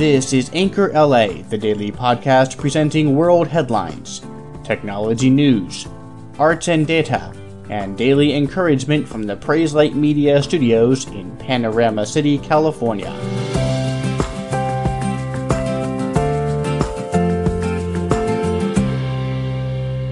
This is Anchor LA, the daily podcast presenting world headlines, technology news, arts and data, and daily encouragement from the Praise Light Media studios in Panorama City, California.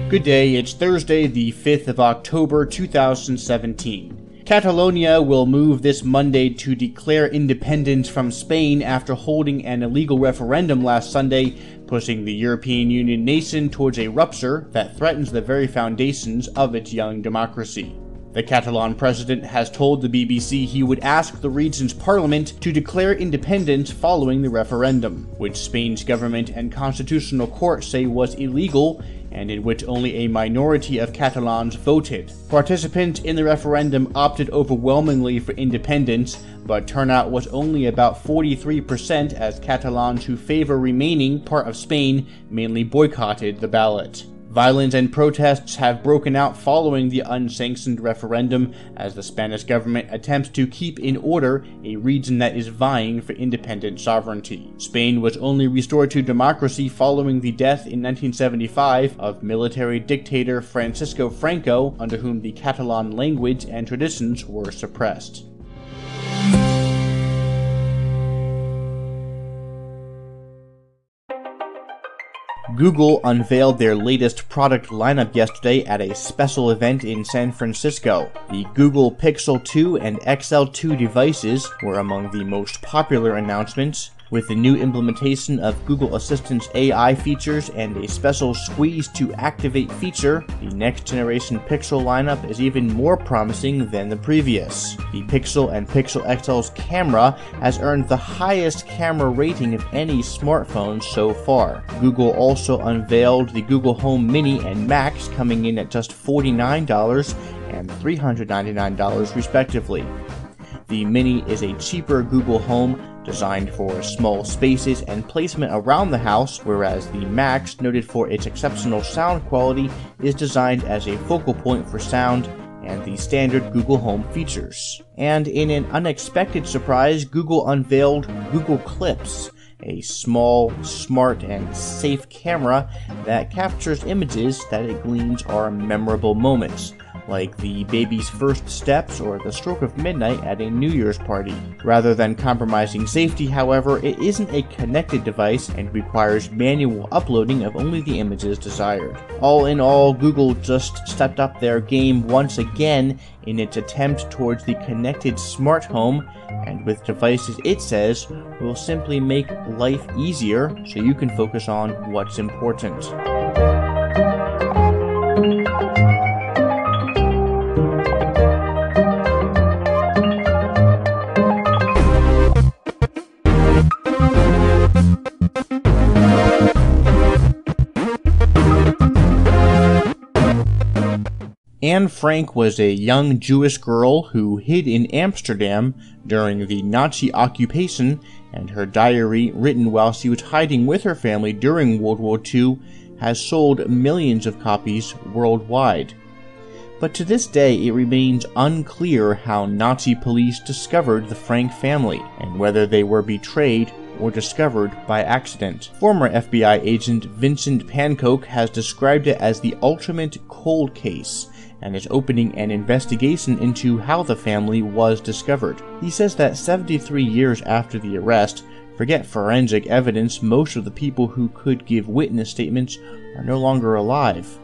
Good day, it's Thursday, the 5th of October 2017. Catalonia will move this Monday to declare independence from Spain after holding an illegal referendum last Sunday, pushing the European Union nation towards a rupture that threatens the very foundations of its young democracy. The Catalan president has told the BBC he would ask the region's parliament to declare independence following the referendum, which Spain's government and constitutional court say was illegal and in which only a minority of Catalans voted. Participants in the referendum opted overwhelmingly for independence, but turnout was only about 43% as Catalans who favor remaining part of Spain mainly boycotted the ballot. Violence and protests have broken out following the unsanctioned referendum as the Spanish government attempts to keep in order a region that is vying for independent sovereignty. Spain was only restored to democracy following the death in 1975 of military dictator Francisco Franco, under whom the Catalan language and traditions were suppressed. Google unveiled their latest product lineup yesterday at a special event in San Francisco. The Google Pixel 2 and XL2 devices were among the most popular announcements, with the new implementation of Google Assistant's AI features and a special squeeze to activate feature, the next generation Pixel lineup is even more promising than the previous. The Pixel and Pixel XL's camera has earned the highest camera rating of any smartphone so far. Google also unveiled the Google Home Mini and Max coming in at just $49 and $399 respectively. The Mini is a cheaper Google Home designed for small spaces and placement around the house, whereas the Max, noted for its exceptional sound quality, is designed as a focal point for sound and the standard Google Home features. And in an unexpected surprise, Google unveiled Google Clips, a small, smart, and safe camera that captures images that it gleans are memorable moments like the baby's first steps or the stroke of midnight at a New Year's party. Rather than compromising safety, however, it isn't a connected device and requires manual uploading of only the images desired. All in all, Google just stepped up their game once again in its attempt towards the connected smart home, and with devices it says will simply make life easier so you can focus on what's important. Anne Frank was a young Jewish girl who hid in Amsterdam during the Nazi occupation, and her diary, written while she was hiding with her family during World War II, has sold millions of copies worldwide. But to this day, it remains unclear how Nazi police discovered the Frank family, and whether they were betrayed or discovered by accident. Former FBI agent Vincent Pankoke has described it as the ultimate cold case and is opening an investigation into how the family was discovered. He says that 73 years after the arrest, forget forensic evidence, most of the people who could give witness statements are no longer alive.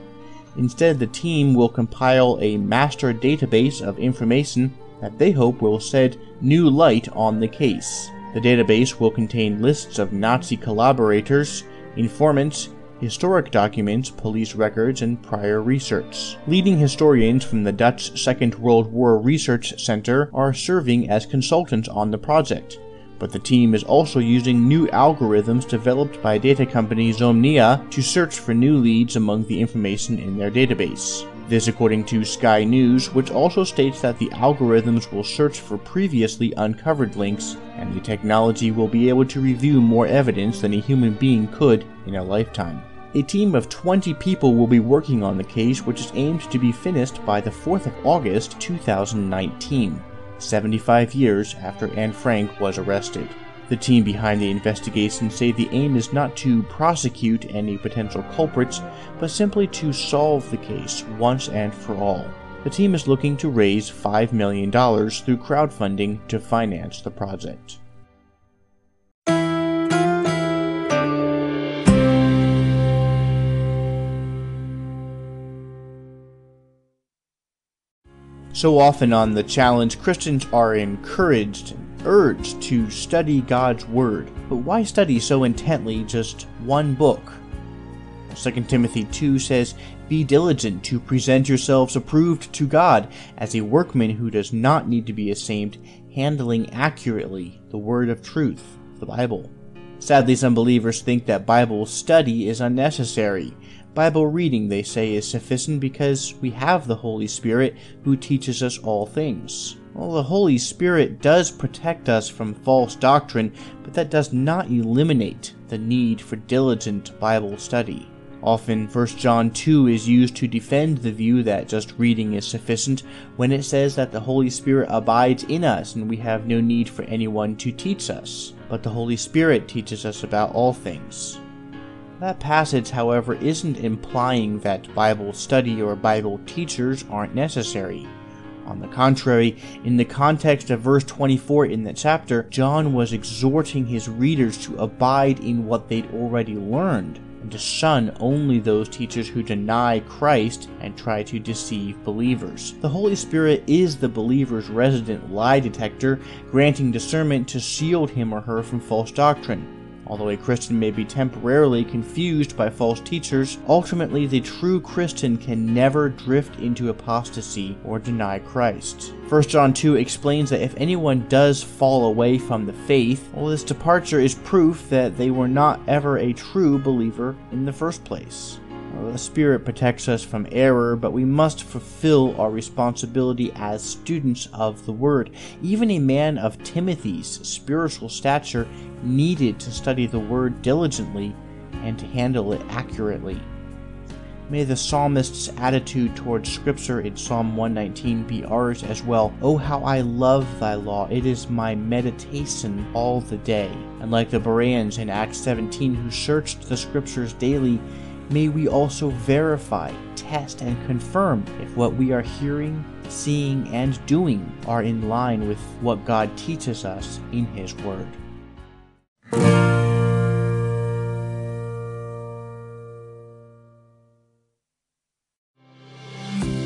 Instead, the team will compile a master database of information that they hope will shed new light on the case. The database will contain lists of Nazi collaborators, informants, historic documents, police records, and prior research. Leading historians from the Dutch Second World War Research Center are serving as consultants on the project, but the team is also using new algorithms developed by data company Xomnia to search for new leads among the information in their database. This according to Sky News, which also states that the algorithms will search for previously uncovered links, and the technology will be able to review more evidence than a human being could in a lifetime. A team of 20 people will be working on the case, which is aimed to be finished by the 4th of August 2019, 75 years after Anne Frank was arrested. The team behind the investigation say the aim is not to prosecute any potential culprits, but simply to solve the case once and for all. The team is looking to raise $5 million through crowdfunding to finance the project. So often on the challenge, Christians are encouraged and urged to study God's Word. But why study so intently just one book? 2 Timothy 2 says, Be diligent to present yourselves approved to God as a workman who does not need to be ashamed, handling accurately the word of truth, the Bible. Sadly, some believers think that Bible study is unnecessary, Bible reading, they say, is sufficient because we have the Holy Spirit who teaches us all things. Well, the Holy Spirit does protect us from false doctrine, but that does not eliminate the need for diligent Bible study. Often, 1 John 2 is used to defend the view that just reading is sufficient when it says that the Holy Spirit abides in us and we have no need for anyone to teach us. But the Holy Spirit teaches us about all things. That passage, however, isn't implying that Bible study or Bible teachers aren't necessary. On the contrary, in the context of verse 24 in that chapter, John was exhorting his readers to abide in what they'd already learned and to shun only those teachers who deny Christ and try to deceive believers. The Holy Spirit is the believer's resident lie detector, granting discernment to shield him or her from false doctrine. Although a Christian may be temporarily confused by false teachers, ultimately the true Christian can never drift into apostasy or deny Christ. 1 John 2 explains that if anyone does fall away from the faith, well, this departure is proof that they were not ever a true believer in the first place. The Spirit protects us from error, but we must fulfill our responsibility as students of the Word. Even a man of Timothy's spiritual stature needed to study the Word diligently and to handle it accurately. May the psalmist's attitude towards Scripture in Psalm 119 be ours as well. Oh, how I love thy law! It is my meditation all the day. And like the Bereans in Acts 17 who searched the Scriptures daily, may we also verify, test, and confirm if what we are hearing, seeing, and doing are in line with what God teaches us in His Word.